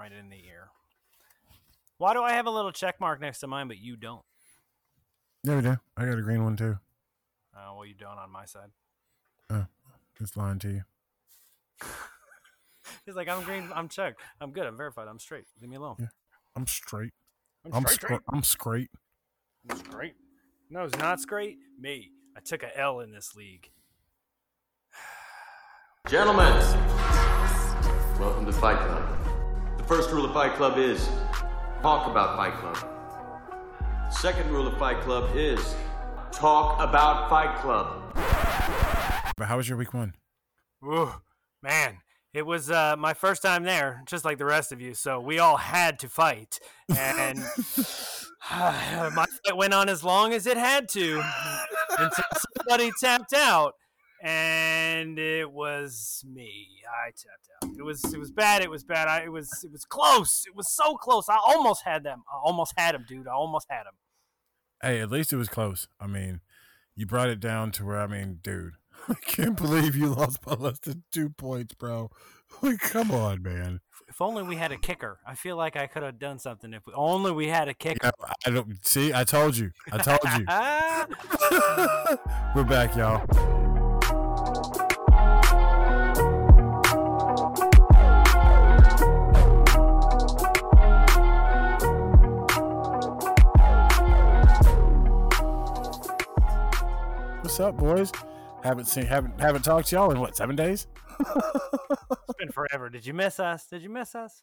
right in the ear. Why do I have a little check mark next to mine, but you don't? Yeah, we do. I got a green one too. Uh, well, you don't on my side. Just lying to you. He's like, I'm green. I'm checked. I'm good. I'm verified. I'm straight. Leave me alone. Yeah. I'm straight. I'm, I'm straight. straight. straight. I'm straight. I'm straight. No, it's not straight. Me. I took a L in this league. Gentlemen, welcome to Fight Club. The first rule of Fight Club is talk about Fight Club. The second rule of Fight Club is talk about Fight Club. But how was your week one? Ooh, man. It was uh, my first time there, just like the rest of you. So we all had to fight, and my fight went on as long as it had to until somebody tapped out, and it was me. I tapped out. It was it was bad. It was bad. I, it was it was close. It was so close. I almost had them. I almost had him, dude. I almost had him. Hey, at least it was close. I mean, you brought it down to where I mean, dude, I can't believe you lost by less than two points, bro. Like, come on, man. If only we had a kicker. I feel like I could have done something if we, only we had a kicker. Yeah, I don't see. I told you. I told you. We're back, y'all. What's up, boys? Haven't seen, haven't haven't talked to y'all in what seven days? It's been forever. Did you miss us? Did you miss us?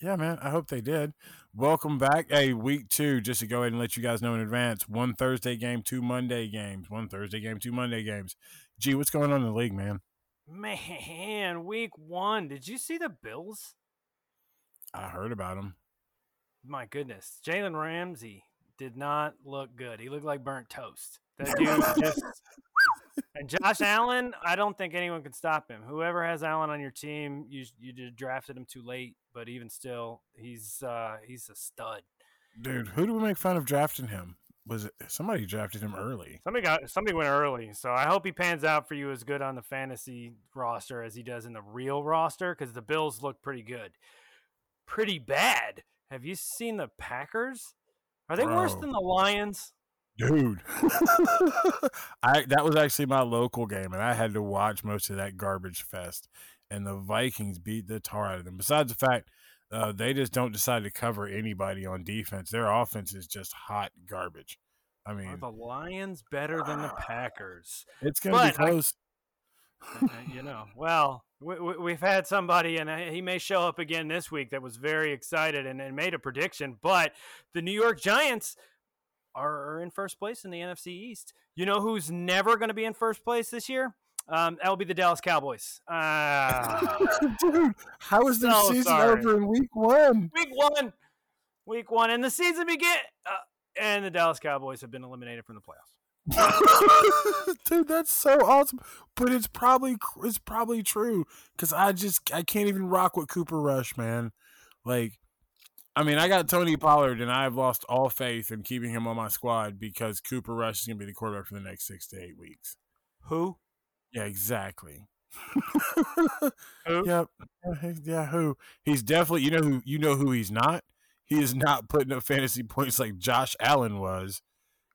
Yeah, man. I hope they did. Welcome back. Hey, week two, just to go ahead and let you guys know in advance. One Thursday game, two Monday games. One Thursday game, two Monday games. Gee, what's going on in the league, man? Man, week one. Did you see the Bills? I heard about them. My goodness. Jalen Ramsey did not look good. He looked like burnt toast. That dude just. And Josh Allen, I don't think anyone can stop him. Whoever has Allen on your team, you you just drafted him too late, but even still, he's uh he's a stud. Dude, who do we make fun of drafting him? Was it somebody drafted him early? Somebody got somebody went early, so I hope he pans out for you as good on the fantasy roster as he does in the real roster because the Bills look pretty good, pretty bad. Have you seen the Packers? Are they worse than the Lions? Dude. I that was actually my local game and I had to watch most of that garbage fest. And the Vikings beat the tar out of them. Besides the fact uh, they just don't decide to cover anybody on defense. Their offense is just hot garbage. I Are mean, the Lions better than the Packers? it's going to be but I- close. Uh, you know, well, we, we've had somebody, and uh, he may show up again this week that was very excited and, and made a prediction. But the New York Giants are, are in first place in the NFC East. You know who's never going to be in first place this year? Um, that will be the Dallas Cowboys. Uh, Dude, how is their so season sorry. over in week one? week one, week one, and the season begin. Uh, and the Dallas Cowboys have been eliminated from the playoffs. Dude, that's so awesome. But it's probably it's probably true because I just I can't even rock with Cooper Rush, man. Like, I mean, I got Tony Pollard, and I've lost all faith in keeping him on my squad because Cooper Rush is going to be the quarterback for the next six to eight weeks. Who? Yeah, exactly. Who? Yep. Yeah, who? He's definitely you know who you know who he's not. He is not putting up fantasy points like Josh Allen was,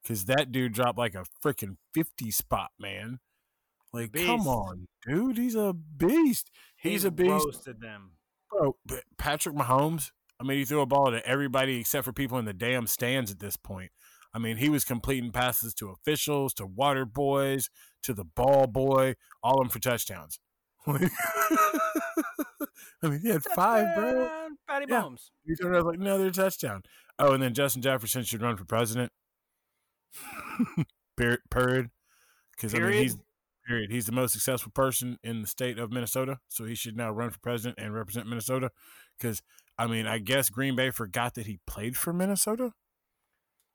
because that dude dropped like a freaking fifty spot, man. Like, Beast. come on, dude. He's a beast. He's He a beast, Roasted them. bro. Patrick Mahomes. I mean, he threw a ball to everybody except for people in the damn stands at this point. I mean, he was completing passes to officials, to water boys, to the ball boy, all of them for touchdowns. I mean, he had five, bro. Touchdown, Patty Yeah. He turned around like another touchdown. Oh, and then Justin Jefferson should run for president. period. Period. Because I mean, he's period. He's the most successful person in the state of Minnesota, so he should now run for president and represent Minnesota. Because I mean, I guess Green Bay forgot that he played for Minnesota.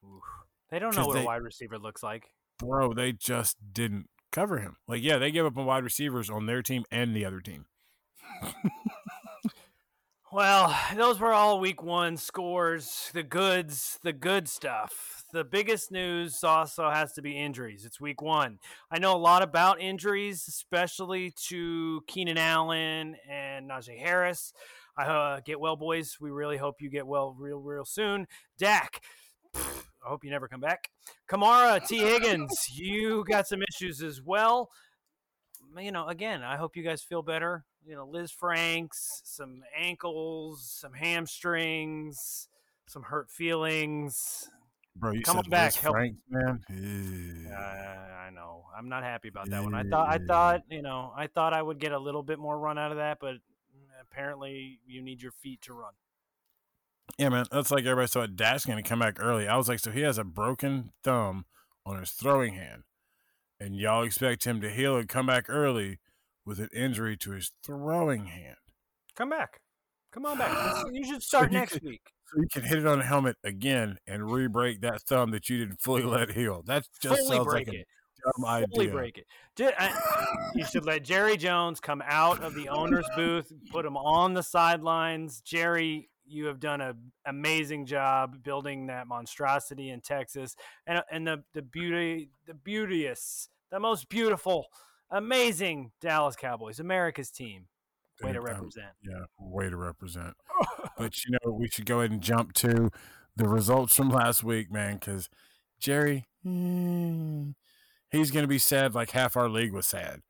Oof. They don't know what they- a wide receiver looks like. Bro, they just didn't cover him. Like, yeah, they gave up on wide receivers on their team and the other team. Well, those were all week one scores, the goods, the good stuff. The biggest news also has to be injuries. It's week one. I know a lot about injuries, especially to Keenan Allen and Najee Harris. I uh, get well, boys. We really hope you get well real, real soon. Dak, pff, I hope you never come back. Kamara, Tee Higgins, you got some issues as well. You know, again, I hope you guys feel better. You know, Liz Franks, some ankles, some hamstrings, some hurt feelings. Bro, you on back, Liz help- Frank, man. Uh, I know. I'm not happy about that one. I thought I thought, you know, I thought I would get a little bit more run out of that, but apparently you need your feet to run. Yeah, man. That's like everybody thought Dak's going to come back early. I was like, so he has a broken thumb on his throwing hand, and y'all expect him to heal and come back early with an injury to his throwing hand. Come back. Come on back. You should start you next could- week. So you can hit it on a helmet again and re-break that thumb that you didn't fully let heal. That just Fully sounds break like it. Dumb idea. Break it. Did, I, you should let Jerry Jones come out of the owner's booth, put him on the sidelines. Jerry, you have done an amazing job building that monstrosity in Texas, and and the the beauty, the beauteous, the most beautiful, amazing Dallas Cowboys, America's team. Way to Dude, um, represent. Yeah, way to represent. but you know, we should go ahead and jump to the results from last week, man, because Jerry, mm, he's going to be sad like half our league was sad.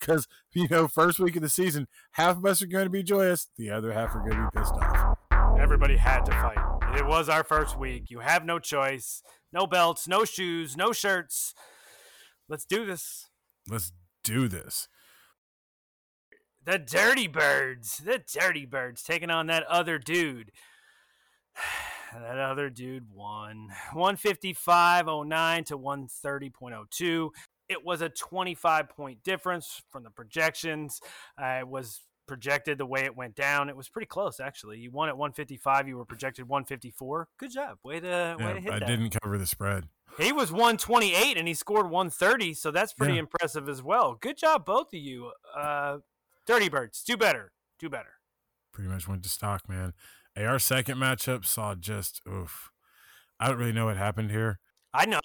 Because, you know, first week of the season, half of us are going to be joyous, the other half are going to be pissed off. Everybody had to fight. It was our first week. You have no choice. No belts, no shoes, no shirts. Let's do this. Let's do this. The Dirty Birds. The Dirty Birds taking on that other dude. That other dude won 155.09 to 130.02. It was a 25 point difference from the projections. Uh, it was projected the way it went down. It was pretty close, actually. You won at 155. You were projected 154. Good job. Way to, way to hit I that. didn't cover the spread. He was 128 and he scored 130, so that's pretty Yeah. impressive as well. Good job, both of you. Uh, Dirty Birds, do better. Do better. Pretty much went to stock, man. Hey, our second matchup saw just, oof. I don't really know what happened here. I know.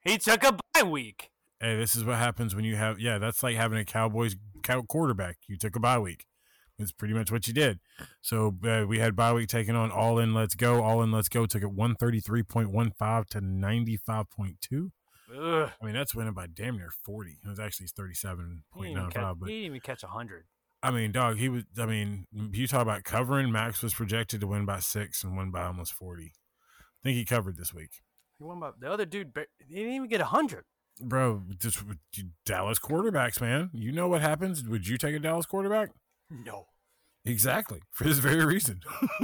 He took a bye week. Hey, this is what happens when you have yeah, that's like having a Cowboys cow quarterback. You took a bye week. It's pretty much what you did. So uh, we had bye week taking on All In Let's Go. All In Let's Go took it 133.15 to 95.2. Ugh. I mean, that's winning by damn near 40. It was actually He didn't, even 37.95. catch, But he didn't even catch 100. I mean, dog, he was, I mean, you talk about covering. Max was projected to win by six and win by almost 40. I think he covered this week. He won by, the other dude, he didn't even get a 100. Bro, just Dallas quarterbacks, man. You know what happens? Would you take a Dallas quarterback? No. Exactly. For this very reason.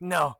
No.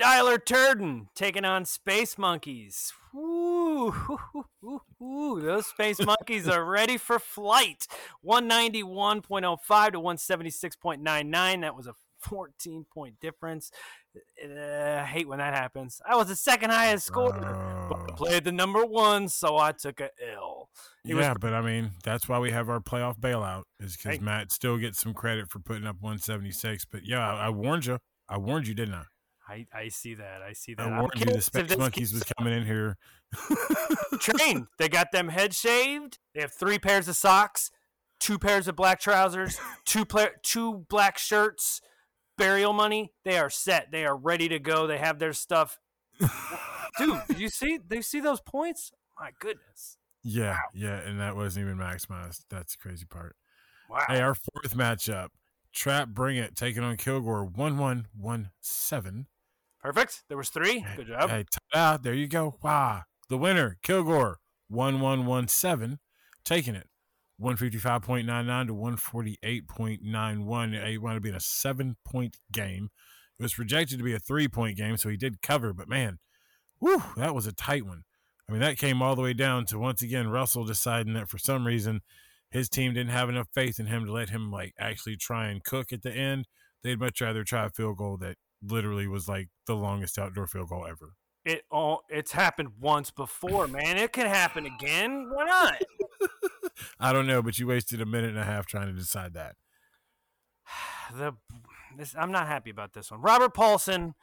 Dialer Turden taking on Space Monkeys. Woo, hoo, hoo, hoo, hoo. Those Space Monkeys are ready for flight. 191.05 to 176.99. That was a 14 point difference. Uh, I hate when that happens. I was the second highest scorer, but I played the number one, so I took a L. Was yeah, but I mean, that's why we have our playoff bailout, is because. Matt still gets some credit for putting up 176. But yeah, I, I warned you. I warned you, didn't I? I, I see that. I see that. I warned you the Space Monkeys was coming in here. trained. They got them head shaved. They have three pairs of socks, two pairs of black trousers, two pla- two black shirts, burial money. They are set. They are ready to go. They have their stuff. Dude, you see? They see those points? My goodness! Yeah, yeah, and that wasn't even maximized. That's the crazy part. Wow. Hey, our fourth matchup, Trap Bring It taking on Kilgore, one one one seven. Perfect. There was three. Good job. Hey, ta-da, ah, there you go. Wow. The winner, Kilgore, 1117, taking it. 155.99 to 148.91. It wound up being a seven point game. It was projected to be a three point game, so he did cover, but man, whew, that was a tight one. I mean, that came all the way down to once again Russell deciding that for some reason his team didn't have enough faith in him to let him like actually try and cook at the end. They'd much rather try a field goal that literally was like the longest outdoor field goal ever. It all it's happened once before, man. It can happen again. Why not? I don't know, but you wasted a minute and a half trying to decide that. the this I'm not happy about this one. Robert Paulson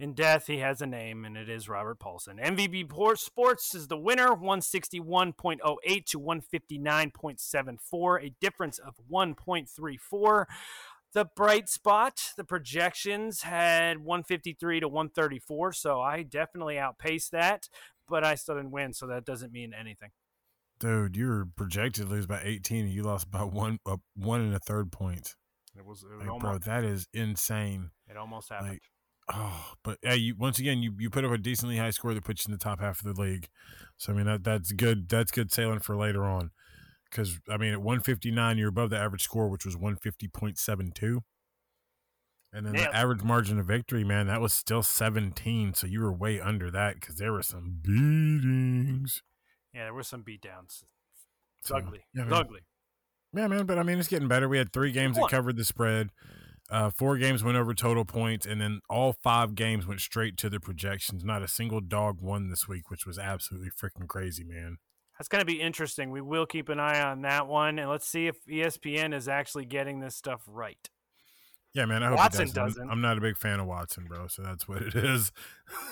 In death, he has a name, and it is Robert Paulson. MVP Sports is the winner, 161.08 to 159.74, a difference of 1.34. The bright spot, the projections had 153 to 134, so I definitely outpaced that, but I still didn't win, so that doesn't mean anything. Dude, you were projected to lose by 18 and you lost by one uh, one and a third points. It was, it was Like, almost, bro, that is insane. it almost happened. Like, oh, but yeah, you once again you, you put up a decently high score that puts you in the top half of the league. So I mean that that's good. That's good sailing for later on. Because I mean at 159 you're above the average score, which was 150.72. And then Yeah. the average margin of victory, man, that was still 17. So you were way under that because there were some beatings. yeah, there were some beatdowns. It's So, ugly. yeah, it's man. ugly. Yeah, man, but I mean, it's getting better. We had three games that covered the spread. Uh, four games went over total points, and then all five games went straight to the projections. Not a single dog won this week, which was absolutely freaking crazy, man. That's going to be interesting. We will keep an eye on that one, and let's see if ESPN is actually getting this stuff right. Yeah, man. I hope Watson does. doesn't. I'm not a big fan of Watson, bro. So that's what it is.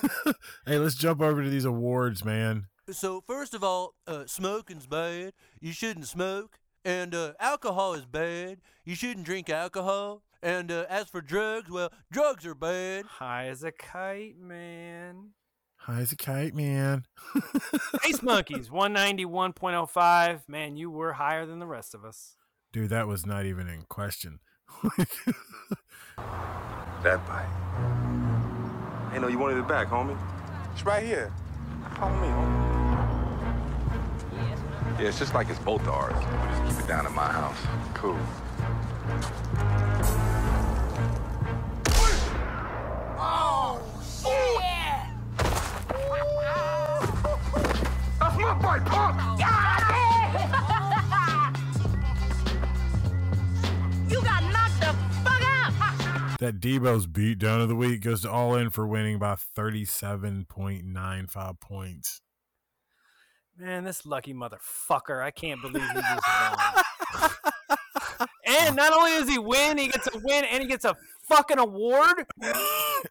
hey, let's jump over to these awards, man. So first of all, uh, smoking's bad. You shouldn't smoke. And uh, alcohol is bad. You shouldn't drink alcohol. And uh, as for drugs, well, drugs are bad. High as a kite, man. High as a kite, man. Ace Monkeys, 191.05. Man, you were higher than the rest of us. Dude, that was not even in question. That bite. Hey, no, you wanted it back, homie? It's right here. Follow me, homie. Yeah, it's just like it's both ours. We just keep it down at my house. Cool. Debo's beat down of the week goes to all in for winning by 37.95 points. Man, this lucky motherfucker. I can't believe he was wrong. and not only does he win, he gets a win and he gets a fucking award.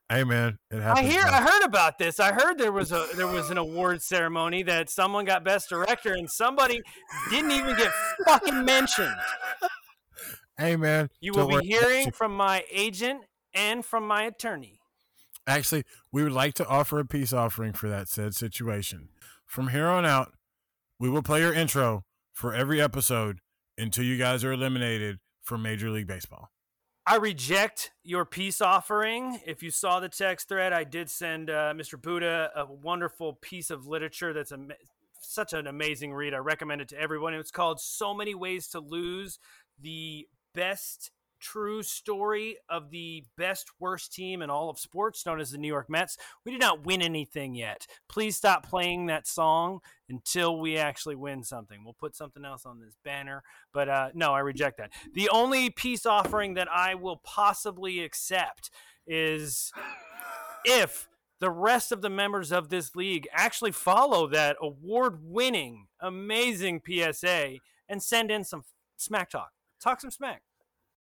Hey man, it I hear. I heard about this. I heard there was a there was an award ceremony that someone got best director and somebody didn't even get fucking mentioned. Hey man, You will worry. be hearing from my agent and from my attorney. Actually, we would like to offer a peace offering for that said situation. From here on out, we will play your intro for every episode until you guys are eliminated from Major League Baseball. I reject your peace offering. If you saw the text thread, I did send uh, Mr. Buddha a wonderful piece of literature that's am- such an amazing read. I recommend it to everyone. It's called So Many Ways to Lose The Best True Story of the Best Worst Team in all of sports, known as the New York Mets. We did not win anything yet. Please stop playing that song until we actually win something. We'll put something else on this banner. But uh, no, I reject that. The only peace offering that I will possibly accept is if the rest of the members of this league actually follow that award winning, amazing PSA and send in some smack talk. Talk some smack.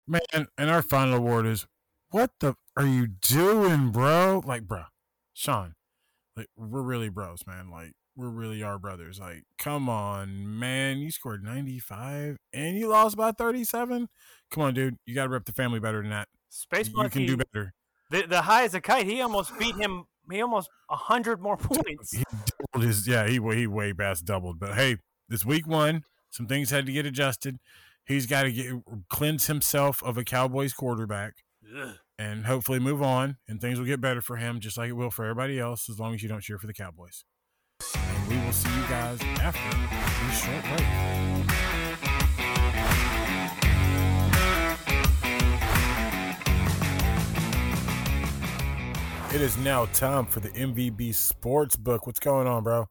Man, and our final award is what the are you doing, bro? Like, bro, Sean, like we're really bros, man. Like, we're really are brothers. Like, come on, man. You scored 95 and you lost by 37. Come on, dude. You got to rep the family better than that. Space you can do better. The, the high as a kite, he almost beat him. He almost 100 more points. He doubled his, yeah, he he way past doubled. But hey, this week one, some things had to get adjusted. He's got to get cleanse himself of a Cowboys quarterback. Ugh. and hopefully move on and things will get better for him just like it will for everybody else as long as you don't cheer for the Cowboys. And we will see you guys after this short break. It is now time for the MVB Sports Book. What's going on, bro?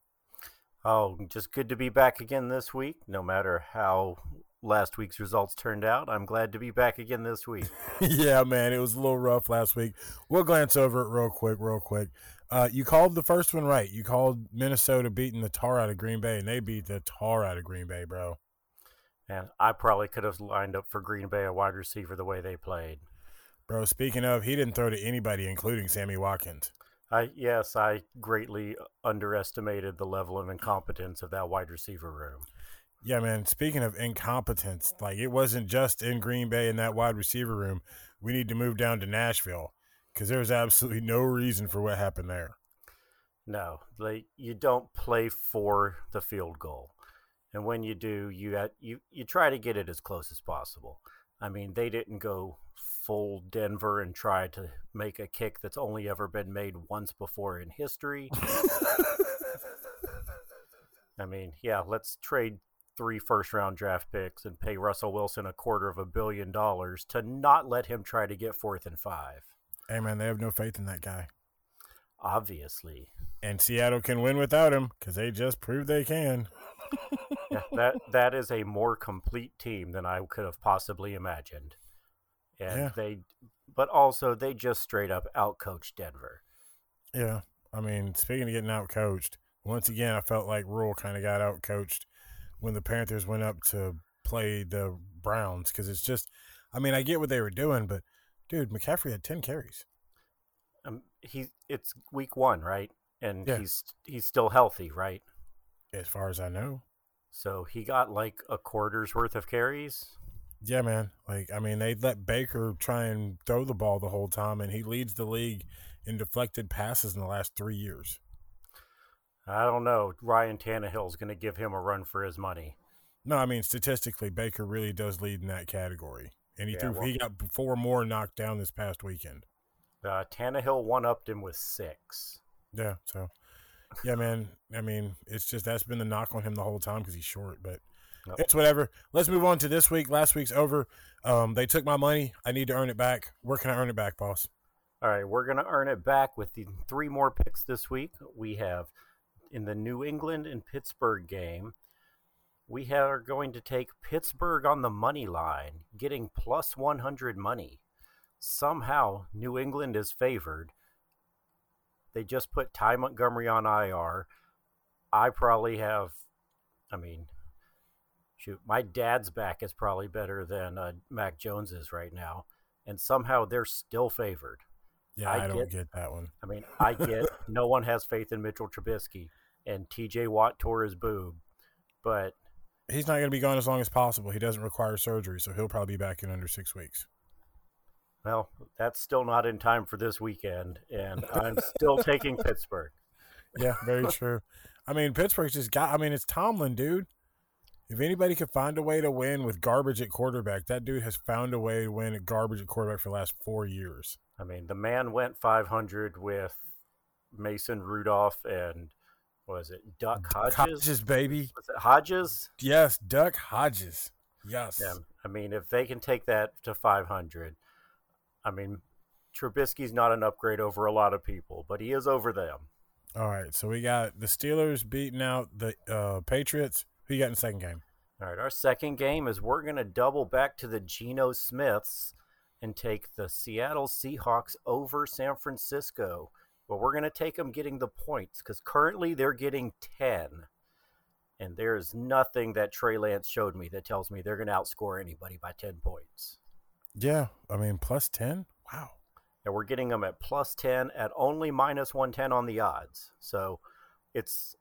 Oh, just good to be back again this week. No matter how last week's results turned out, I'm glad to be back again this week. yeah, man, it was a little rough last week. We'll glance over it real quick, real quick. Uh, you called the first one right. You called Minnesota beating the tar out of Green Bay, and they beat the tar out of Green Bay, bro. And I probably could have lined up for Green Bay a wide receiver the way they played. Bro, speaking of, he didn't throw to anybody, including Sammy Watkins. I yes, I greatly underestimated the level of incompetence of that wide receiver room. Yeah, man. Speaking of incompetence, like it wasn't just in Green Bay in that wide receiver room. We need to move down to Nashville because there was absolutely no reason for what happened there. No, like you don't play for the field goal, and when you do, you got, you you try to get it as close as possible. I mean, they didn't go full Denver and try to make a kick that's only ever been made once before in history. I mean, yeah, let's trade three first round draft picks and pay Russell Wilson a quarter of a billion dollars to not let him try to get fourth and five. Hey, man, they have no faith in that guy. Obviously. And Seattle can win without him because they just proved they can. yeah, that that is a more complete team than I could have possibly imagined. And Yeah. they but also they just straight up outcoached Denver. Yeah. I mean, speaking of getting out coached, once again, I felt like Rhule kind of got out coached when the Panthers went up to play the Browns because it's just, I mean, I get what they were doing, but dude, McCaffrey had 10 carries. Um, he it's week one, right? And Yeah. he's he's still healthy, right? As far as I know. So he got like a quarter's worth of carries. Yeah, man. Like, I mean, they let Baker try and throw the ball the whole time, and he leads the league in deflected passes in the last three years. I don't know. Ryan Tannehill's going to give him a run for his money. No, I mean, statistically, Baker really does lead in that category. And he Yeah, threw, well- he got four more knocked down this past weekend. Uh, Tannehill one upped him with six. Yeah, so yeah, man. I mean, it's just that's been the knock on him the whole time because he's short, but Yep. it's whatever. Let's move on to this week. Last week's over. Um, they took my money. I need to earn it back. Where can I earn it back, boss? All right, we're going to earn it back with the three more picks this week. We have in the New England and Pittsburgh game, we are going to take Pittsburgh on the money line, getting plus 100 money. Somehow, New England is favored. They just put Ty Montgomery on IR. I probably have, I mean, shoot, my dad's back is probably better than uh, Mac Jones is right now. And somehow they're still favored. Yeah, I I, don't get- get, that one. I mean, I get no one has faith in Mitchell Trubisky, and T.J. Watt tore his boob, but He's not going to be gone as long as possible. He doesn't require surgery, so he'll probably be back in under six weeks. well, that's still not in time for this weekend, and I'm still taking Pittsburgh. Yeah, very true. I mean, Pittsburgh's just got. I mean, it's Tomlin, dude. If anybody could find a way to win with garbage at quarterback, that dude has found a way to win at garbage at quarterback for the last four years. I mean, the man went 500 with Mason Rudolph and was it Duck Hodges? Hodges, baby. Was it Hodges? Yes, Duck Hodges. Yes. Yeah. I mean, if they can take that to 500, I mean, Trubisky's not an upgrade over a lot of people, but he is over them. All right. So we got the Steelers beating out the uh, Patriots. Who you got in the second game? All right, our second game is we're going to double back to the Geno Smiths and take the Seattle Seahawks over San Francisco. But we're going to take them getting the points because currently they're getting 10. And there's nothing that Trey Lance showed me that tells me they're going to outscore anybody by 10 points. Yeah. I mean, plus 10? Wow. And we're getting them at plus 10 at only minus 110 on the odds. So it's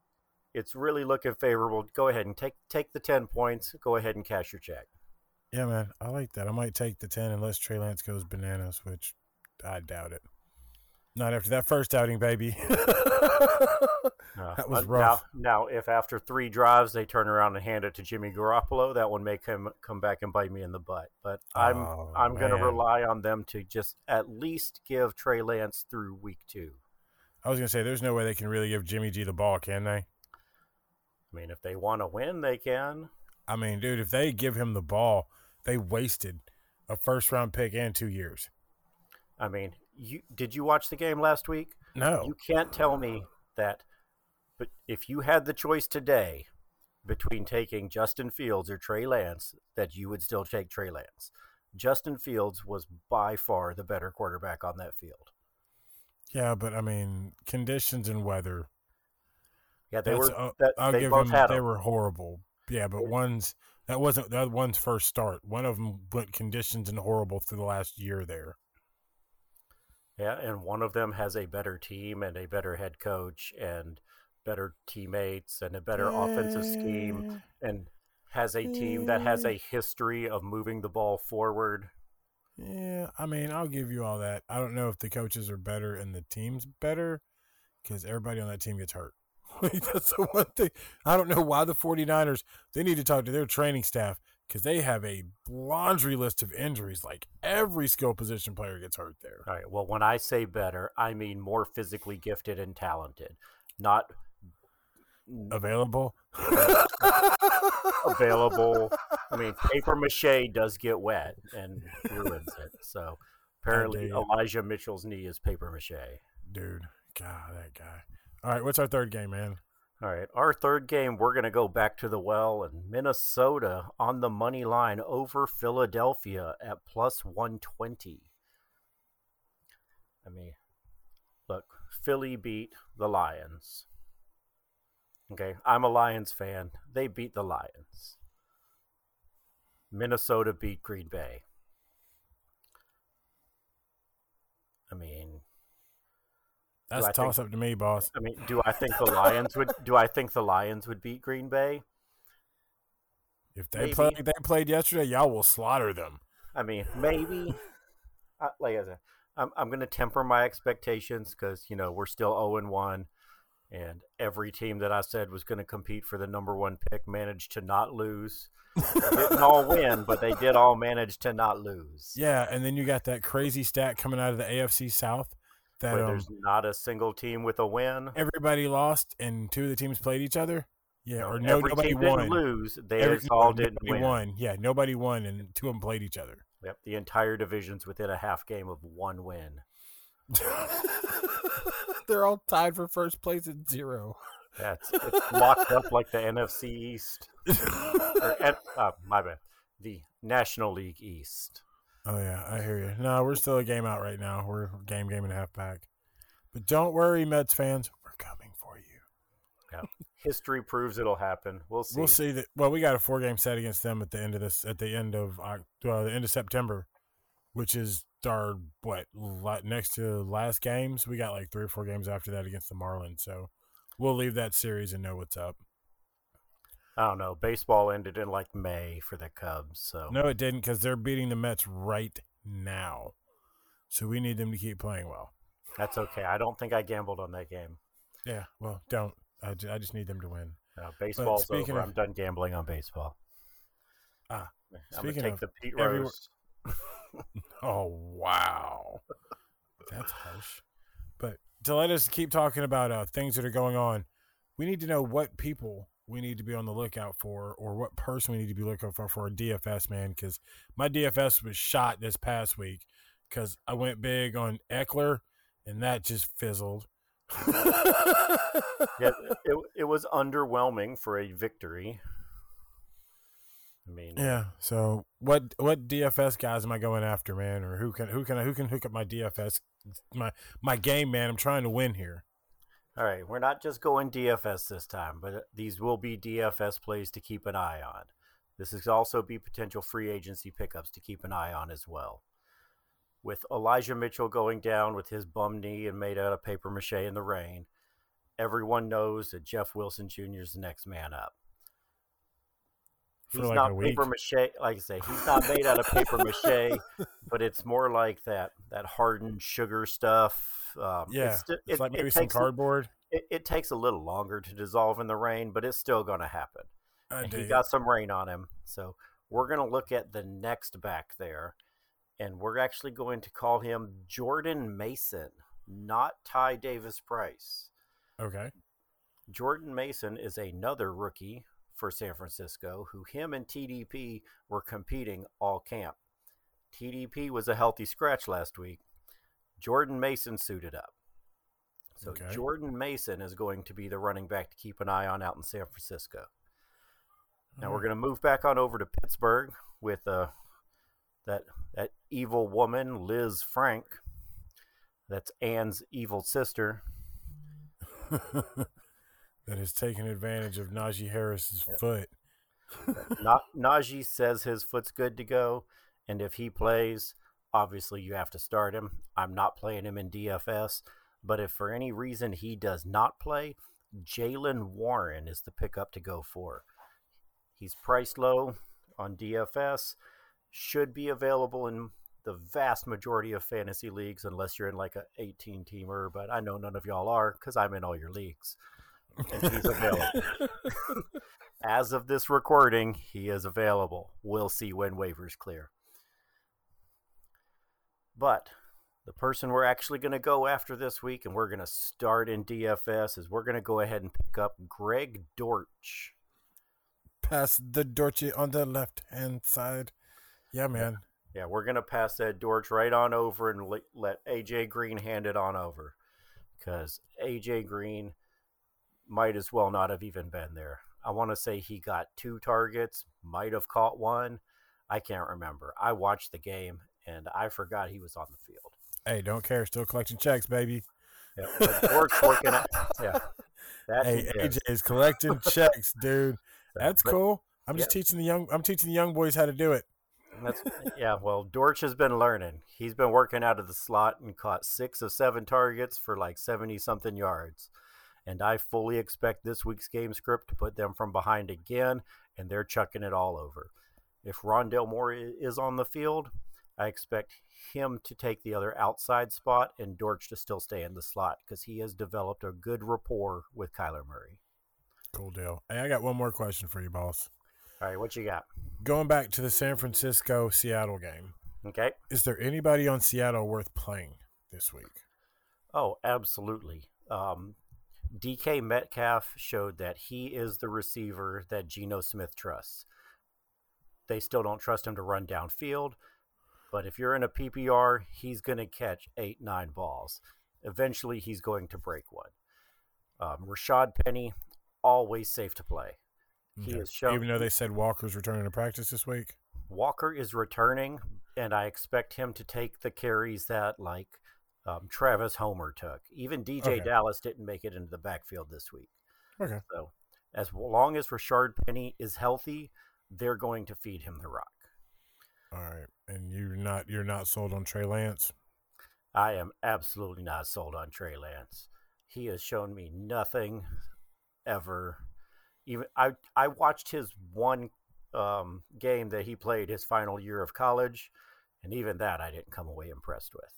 it's really looking favorable. Go ahead and take take the 10 points. Go ahead and cash your check. Yeah, man. I like that. I might take the 10 unless Trey Lance goes bananas, which I doubt it. Not after that first outing, baby. That was uh, rough. Now, now, if after three drives they turn around and hand it to Jimmy Garoppolo, that would make him come back and bite me in the butt. But I'm Oh, I'm going to rely on them to just at least give Trey Lance through week two. I was going to say, there's no way they can really give Jimmy G the ball, can they? I mean, if they want to win, they can. I mean, dude, if they give him the ball, they wasted a first round pick and two years. I mean, you did you watch the game last week? No. You can't tell me that. But if you had the choice today between taking Justin Fields or Trey Lance, that you would still take Trey Lance. Justin Fields was by far the better quarterback on that field. Yeah, but I mean, conditions and weather. Yeah, they were. uh, that, I'll they give both them, had they them. were horrible. Yeah, but one's that wasn't that one's first start. One of them went conditions and horrible through the last year there. Yeah, and one of them has a better team and a better head coach and better teammates and a better offensive scheme and has a team that has a history of moving the ball forward. Yeah, I mean, I'll give you all that. I don't know if the coaches are better and the team's better because everybody on that team gets hurt. That's the one thing. I don't know why the 49ers, they need to talk to their training staff because they have a laundry list of injuries. Like every skill position player gets hurt there. All right. Well, when I say better, I mean more physically gifted and talented, not Available. available. I mean, paper mache does get wet and ruins it. So apparently. Elijah Mitchell's knee is paper mache. Dude, God, that guy. All right, what's our third game, man? All right, our third game, we're going to go back to the well and Minnesota on the money line over Philadelphia at plus 120. I mean, look, Philly beat the Lions. Okay, I'm a Lions fan. They beat the Lions. Minnesota beat Green Bay. I mean, That's a think- toss up to me, boss. I mean, do I think the Lions would? Do I think the Lions would beat Green Bay? If they Maybe. play like they played yesterday, y'all will slaughter them. I mean, maybe. I, like I said, I'm I'm going to temper my expectations because you know we're still zero and one, and every team that I said was going to compete for the number one pick managed to not lose. They didn't all win, but they did all manage to not lose. Yeah, and then you got that crazy stat coming out of the AFC South that Where um, there's not a single team with a win. everybody lost and two of the teams played each other. Yeah, or no, every nobody won. didn't lose. They Every- all didn't win. won. Yeah, nobody won, and two of them played each other. Yep, the entire division's within a half game of one win. They're all tied for first place at zero. That's it's locked up like the NFC East. Or, uh, my bad. The National League East. Oh yeah, I hear you. No, we're still a game out right now. We're game, game and a half back. But don't worry, Mets fans, we're coming for you. Yeah. History proves it'll happen. We'll see. We'll see that. Well, we got a four game set against them at the end of this, at the end of uh, the end of September, which is our what next to last games. We got like three or four games after that against the Marlins. So we'll leave that series and know what's up. I don't know. Baseball ended in like May for the Cubs, so No, it didn't because they're beating the Mets right now. So we need them to keep playing well. that's okay. I don't think I gambled on that game. Yeah, well, don't. I, ju- I just need them to win. No, baseball's over. of- I'm done gambling on baseball. Ah, I'm gonna take of the Pete Rose. Oh wow, that's harsh. But to let us keep talking about uh, things that are going on, we need to know what people we need to be on the lookout for, or what person we need to be looking for for a DFS man. Because my DFS was shot this past week because I went big on Ekeler, and that just fizzled. yeah, it, it was underwhelming for a victory. I mean, Yeah. So what what DFS guys am I going after, man? Or who can who can I who can hook up my DFS my my game, man? I'm trying to win here. All right, we're not just going DFS this time, but uh, these will be DFS plays to keep an eye on. This is also be potential free agency pickups to keep an eye on as well. With Elijah Mitchell going down with his bum knee and made out of paper mache in the rain, everyone knows that Jeff Wilson Jr. is the next man up. For He's like not week. paper mache, like I say, he's not made out of paper mache, but it's more like that that hardened sugar stuff. Um, Yeah. it's, It's it- like it maybe some takes a- cardboard. it, it takes a little longer to dissolve in the rain, but it's still going to happen. And he got some rain on him. So we're going to look at the next back there, and we're actually going to call him Jordan Mason, not Ty Davis Price. Okay. Jordan Mason is another rookie for San Francisco who him and TDP were competing all camp. TDP was a healthy scratch last week. Jordan Mason suited up. So Okay. Jordan Mason is going to be the running back to keep an eye on out in San Francisco. Now we're going to move back on over to Pittsburgh with uh, that that evil woman Liz Frank. That's Ann's evil sister. that has taken advantage of Najee Harris's foot. Na- Najee says his foot's good to go, and if he plays, obviously you have to start him. I'm not playing him in DFS, but if for any reason he does not play, Jaylen Warren is the pickup to go for. He's priced low on DFS, should be available in the vast majority of fantasy leagues, unless you're in like a 18 teamer. But I know none of y'all are because I'm in all your leagues, and he's available. As of this recording, he is available. We'll see when waivers clear. But the person we're actually going to go after this week, and we're going to start in DFS, is we're going to go ahead and pick up Greg Dortch. Pass the Dorchy on the left hand side. Yeah, man. Yeah, we're going to pass that Dortch right on over and le- let AJ Green hand it on over. Because AJ Green might as well not have even been there. I want to say he got two targets, might have caught one. I can't remember. I watched the game and I forgot he was on the field. Hey, don't care. Still collecting checks, baby. Yeah, Dortch working out. Yeah. That Hey. AJ is collecting checks, dude. That's But- cool. I'm just yeah. teaching the young. I'm teaching the young boys how to do it. That's yeah. Well, Dortch has been learning. He's been working out of the slot and caught six of seven targets for like seventy something yards. And I fully expect this week's game script to put them from behind again, and they're chucking it all over. If Rondale Moore is on the field, I expect him to take the other outside spot and Dortch to still stay in the slot because he has developed a good rapport with Kyler Murray. Cool deal. Hey, I got one more question for you, boss. All right, what you got? Going back to the San Francisco Seattle game, Okay. is there anybody on Seattle worth playing this week? Oh, absolutely. Um, DK Metcalf showed that he is the receiver that Geno Smith trusts. They still don't trust him to run downfield, but if you're in a PPR, he's going to catch eight, nine balls. Eventually, he's going to break one. Um, Rashaad Penny, always safe to play. He Okay. has shown Even though they said Walker's returning to practice this week. Walker is returning, and I expect him to take the carries that like um, Travis Homer took. Even DeeJay Okay. Dallas didn't make it into the backfield this week. Okay. So, as long as Rashaad Penny is healthy, they're going to feed him the rock. All right. And you're not you're not sold on Trey Lance. I am absolutely not sold on Trey Lance. He has shown me nothing ever. Even I I watched his one um, game that he played his final year of college, and even that I didn't come away impressed with.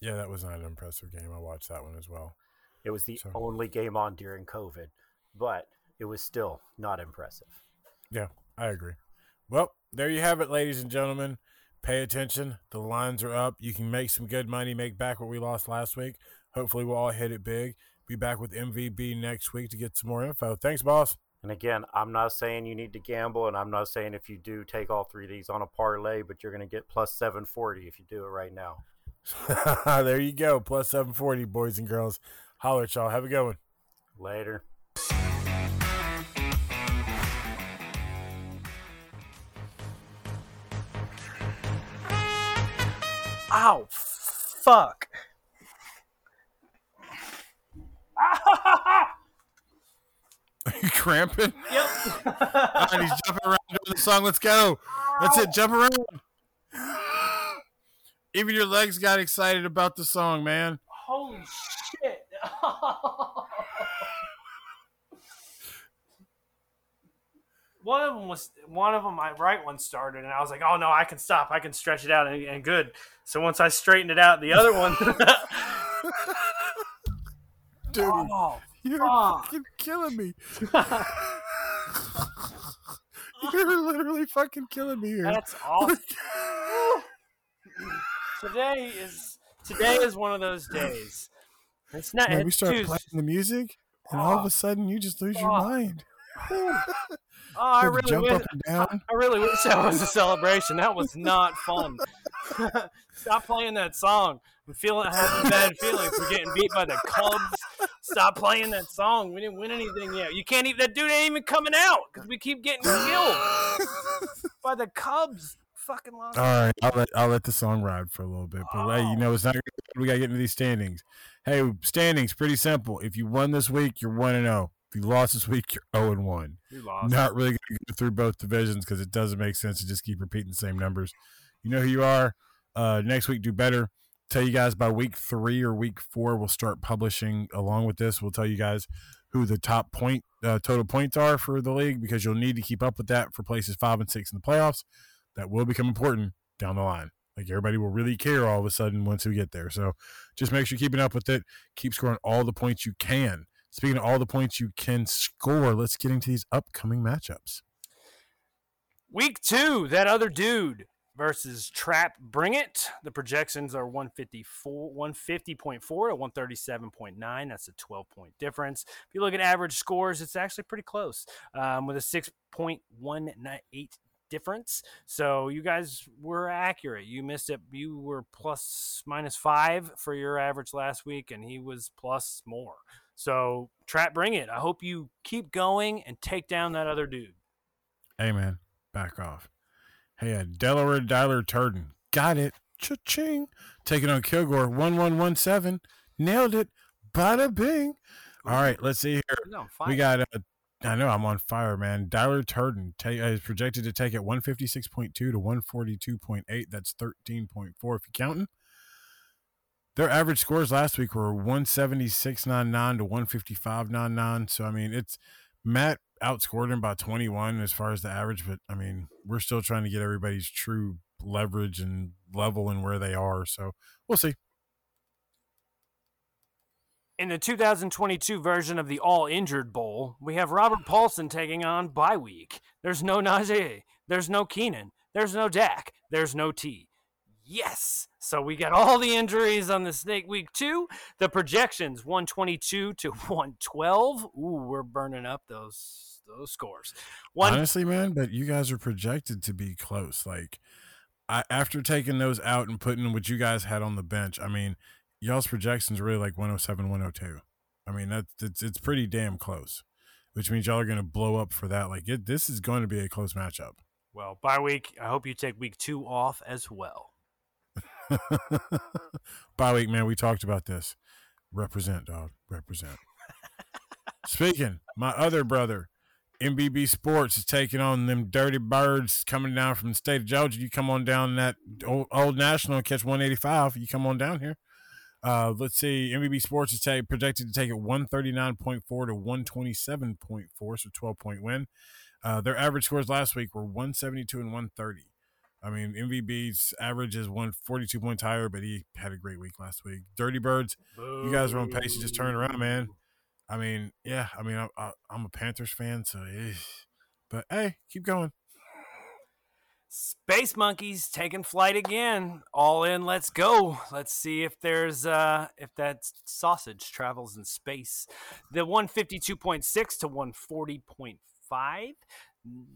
Yeah, that was not an impressive game. I watched that one as well. It was the So- only game on during COVID, but it was still not impressive. Yeah, I agree. Well, there you have it, ladies and gentlemen. Pay attention. The lines are up. You can make some good money, make back what we lost last week. Hopefully, we'll all hit it big. Be back with MVB next week to get some more info. Thanks, boss. And again, I'm not saying you need to gamble, and I'm not saying if you do take all three of these on a parlay, but you're going to get plus 740 if you do it right now. there you go. Plus 740, boys and girls. Holler at y'all. Have a good one. Later. Ow, fuck. Are you cramping? Yep. All right, he's jumping around doing the song. Let's go. That's it. Jump around. Even your legs got excited about the song, man. Holy shit. one of them was one of them my right one started and i was like oh no i can stop i can stretch it out and, and good so once i straightened it out the other one Dude, oh, you're fuck. fucking killing me. you're literally fucking killing me here. that's awesome today is today is one of those days it's not Man, we start Tuesday. playing the music, and all of Oh. a ah. sudden you just lose your Oh. mind. oh i You have to really wish, down. I really wish that was a celebration. That was not fun. Stop playing that song. I'm feeling having bad feelings. We're getting beat by the Cubs. Stop playing that song. We didn't win anything yet. You can't even. That dude ain't even coming out because we keep getting killed by the Cubs. Fucking lost. All right, I'll let I'll let the song ride for a little bit. But hey, you know it's not. We gotta get into these standings. Hey, standings pretty simple. If you won this week, you're one and zero. If you lost this week, you're zero and one. Not really gonna go through both divisions because it doesn't make sense to just keep repeating the same numbers. You know who you are. Uh, next week, do better. Tell you guys by week three or week four, we'll start publishing along with this. We'll tell you guys who the top point uh, total points are for the league because you'll need to keep up with that for places five and six in the playoffs. That will become important down the line. Like everybody will really care all of a sudden once we get there. So just make sure you're keeping up with it. Keep scoring all the points you can. Speaking of all the points you can score, let's get into these upcoming matchups. Week two, that other dude versus Trap Bring It. The projections are 154, 150.4 to 137.9. That's a 12 point difference. If you look at average scores, it's actually pretty close um, with a 6.18 difference. So you guys were accurate. You missed it. You were plus minus five for your average last week, and he was plus more. So Trap Bring It. I hope you keep going and take down that other dude. Hey, man, back off. Hey, a Delaware Tyler Durden. Got it. Cha-ching. Taking on Kilgore. 1117. Nailed it. Bada bing. All right, let's see here. We got, uh, I know I'm on fire, man. Tyler Durden uh, is projected to take it 156.2 to 142.8. That's 13.4 if you're counting. Their average scores last week were 176.99 to 155.99. So, I mean, it's Matt outscored him by 21 as far as the average, but I mean, we're still trying to get everybody's true leverage and level and where they are. So, we'll see. In the 2022 version of the All Injured Bowl, we have Robert Paulson taking on bye week. There's no Najee, there's no Keenan, there's no Dak, there's no T. Yes. So we got all the injuries on the Snake Week 2. The projections 122 to 112. Ooh, we're burning up those those scores. One Honestly, man, but you guys are projected to be close. Like, I, after taking those out and putting what you guys had on the bench, I mean, y'all's projections are really like 107, 102. I mean, that's it's, it's pretty damn close, which means y'all are going to blow up for that. Like, it, this is going to be a close matchup. well, bye week. I hope you take week 2 off as well. Bye week, man. We talked about this. Represent, dog. Represent. Speaking, my other brother, MBB Sports, is taking on them dirty birds coming down from the state of Georgia. You come on down that old, old national and catch 185. You come on down here. Uh, let's see. MBB Sports is take, projected to take it 139.4 to 127.4, so 12 point win. Uh, their average scores last week were 172 and 130. I mean, MVB's average is 142 points higher, but he had a great week last week. Dirty Birds, you guys are on pace to just turn around, man. I mean, yeah, I mean, I, I'm a Panthers fan, so, eh. but hey, keep going. Space Monkeys taking flight again. All in, let's go. Let's see if there's uh if that sausage travels in space. The 152.6 to 140.5.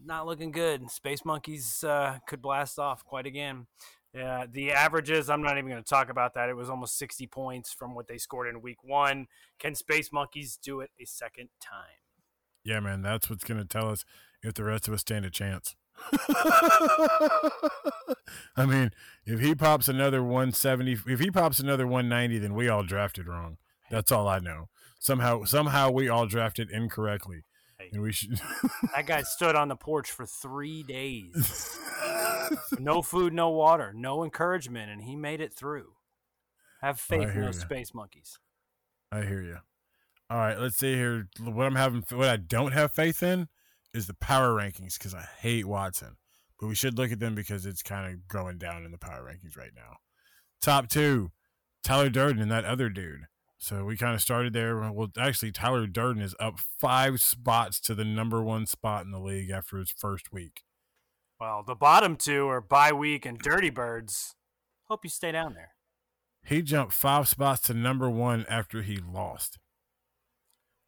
Not looking good. Space Monkeys uh, could blast off quite again. Yeah, the averages, I'm not even going to talk about that. It was almost 60 points from what they scored in week one. Can Space Monkeys do it a second time? Yeah, man, that's what's going to tell us if the rest of us stand a chance. I mean, if he pops another 170, if he pops another 190, then we all drafted wrong. That's all I know. Somehow, somehow we all drafted incorrectly, and we should. That guy stood on the porch for three days. no food, no water, no encouragement, and he made it through. Have oh, faith in those ya. space monkeys. I hear you. All right, let's see here. What I'm having, what I don't have faith in, is the power rankings because I hate Watson. But we should look at them because it's kind of going down in the power rankings right now. Top two, Tyler Durden and that other dude. So we kind of started there. Well, actually, Tyler Durden is up five spots to the number one spot in the league after his first week. Well, the bottom two are bye week and dirty birds. Hope you stay down there. He jumped five spots to number one after he lost.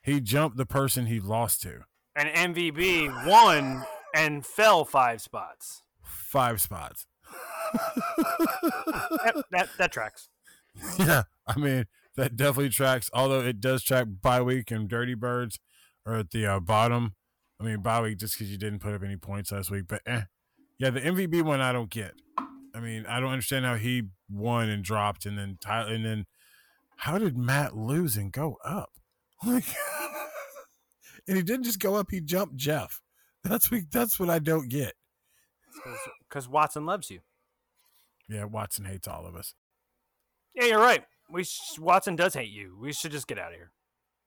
He jumped the person he lost to. And MVB won and fell five spots. Five spots. That, that, that tracks. yeah, I mean that definitely tracks. Although it does track bye week and Dirty Birds are at the uh, bottom. I mean bye week just because you didn't put up any points last week, but eh. yeah, the MVP one I don't get. I mean I don't understand how he won and dropped, and then Tyler, and then how did Matt lose and go up? Like, and he didn't just go up; he jumped Jeff. That's what that's what I don't get. Because Watson loves you. Yeah, Watson hates all of us. Yeah, you're right. We sh- Watson does hate you. We should just get out of here.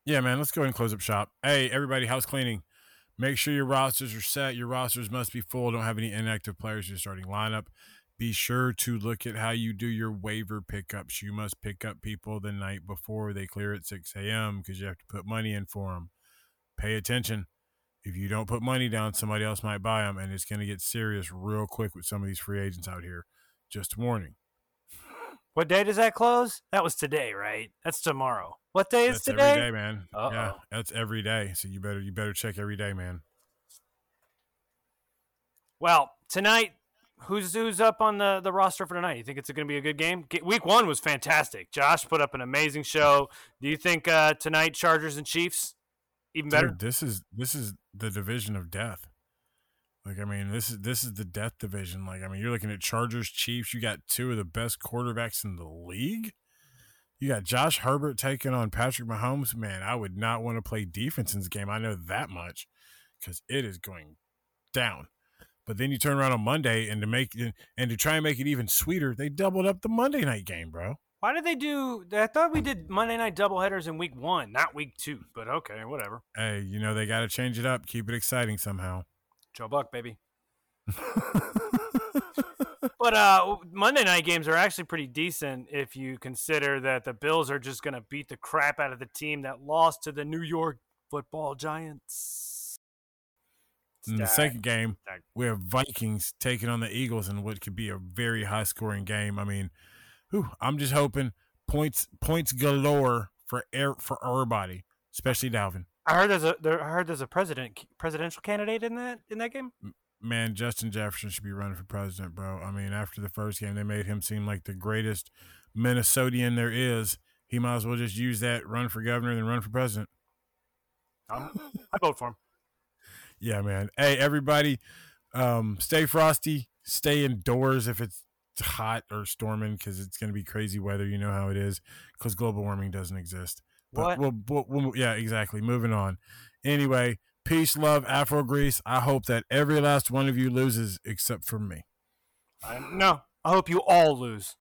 Yeah, man, let's go ahead and close up shop. Hey, everybody, house cleaning. Make sure your rosters are set. Your rosters must be full. Don't have any inactive players in your starting lineup. Be sure to look at how you do your waiver pickups. You must pick up people the night before they clear at 6 a.m. because you have to put money in for them. Pay attention. If you don't put money down, somebody else might buy them, and it's going to get serious real quick with some of these free agents out here. Just a warning. What day does that close? That was today, right? That's tomorrow. What day is That's today? every day, man. Yeah, Uh-oh. that's every day. So you better you better check every day, man. Well, tonight, who's who's up on the, the roster for tonight? You think it's going to be a good game? Week one was fantastic. Josh put up an amazing show. Do you think uh, tonight Chargers and Chiefs even better? Dude, this is this is the division of death. Like I mean, this is this is the death division. Like I mean, you're looking at Chargers, Chiefs. You got two of the best quarterbacks in the league. You got Josh Herbert taking on Patrick Mahomes. Man, I would not want to play defense in this game. I know that much because it is going down. But then you turn around on Monday and to make and to try and make it even sweeter, they doubled up the Monday night game, bro. Why did they do? I thought we did Monday night doubleheaders in week one, not week two. But okay, whatever. Hey, you know they got to change it up, keep it exciting somehow. Joe Buck, baby. But uh, Monday night games are actually pretty decent if you consider that the Bills are just going to beat the crap out of the team that lost to the New York Football Giants. In the second game, Stack. we have Vikings taking on the Eagles in what could be a very high scoring game. I mean, whew, I'm just hoping points points galore for air, for everybody, especially Dalvin. I heard there's a there, I heard there's a president presidential candidate in that in that game. Man, Justin Jefferson should be running for president, bro. I mean, after the first game, they made him seem like the greatest Minnesotian there is. He might as well just use that run for governor than run for president. Um, I vote for him. Yeah, man. Hey, everybody, um, stay frosty. Stay indoors if it's hot or storming because it's going to be crazy weather. You know how it is because global warming doesn't exist. But What? We'll, we'll, we'll- yeah, exactly. Moving on. Anyway, peace, love, Afro Greece. I hope that every last one of you loses except for me. I, no, I hope you all lose.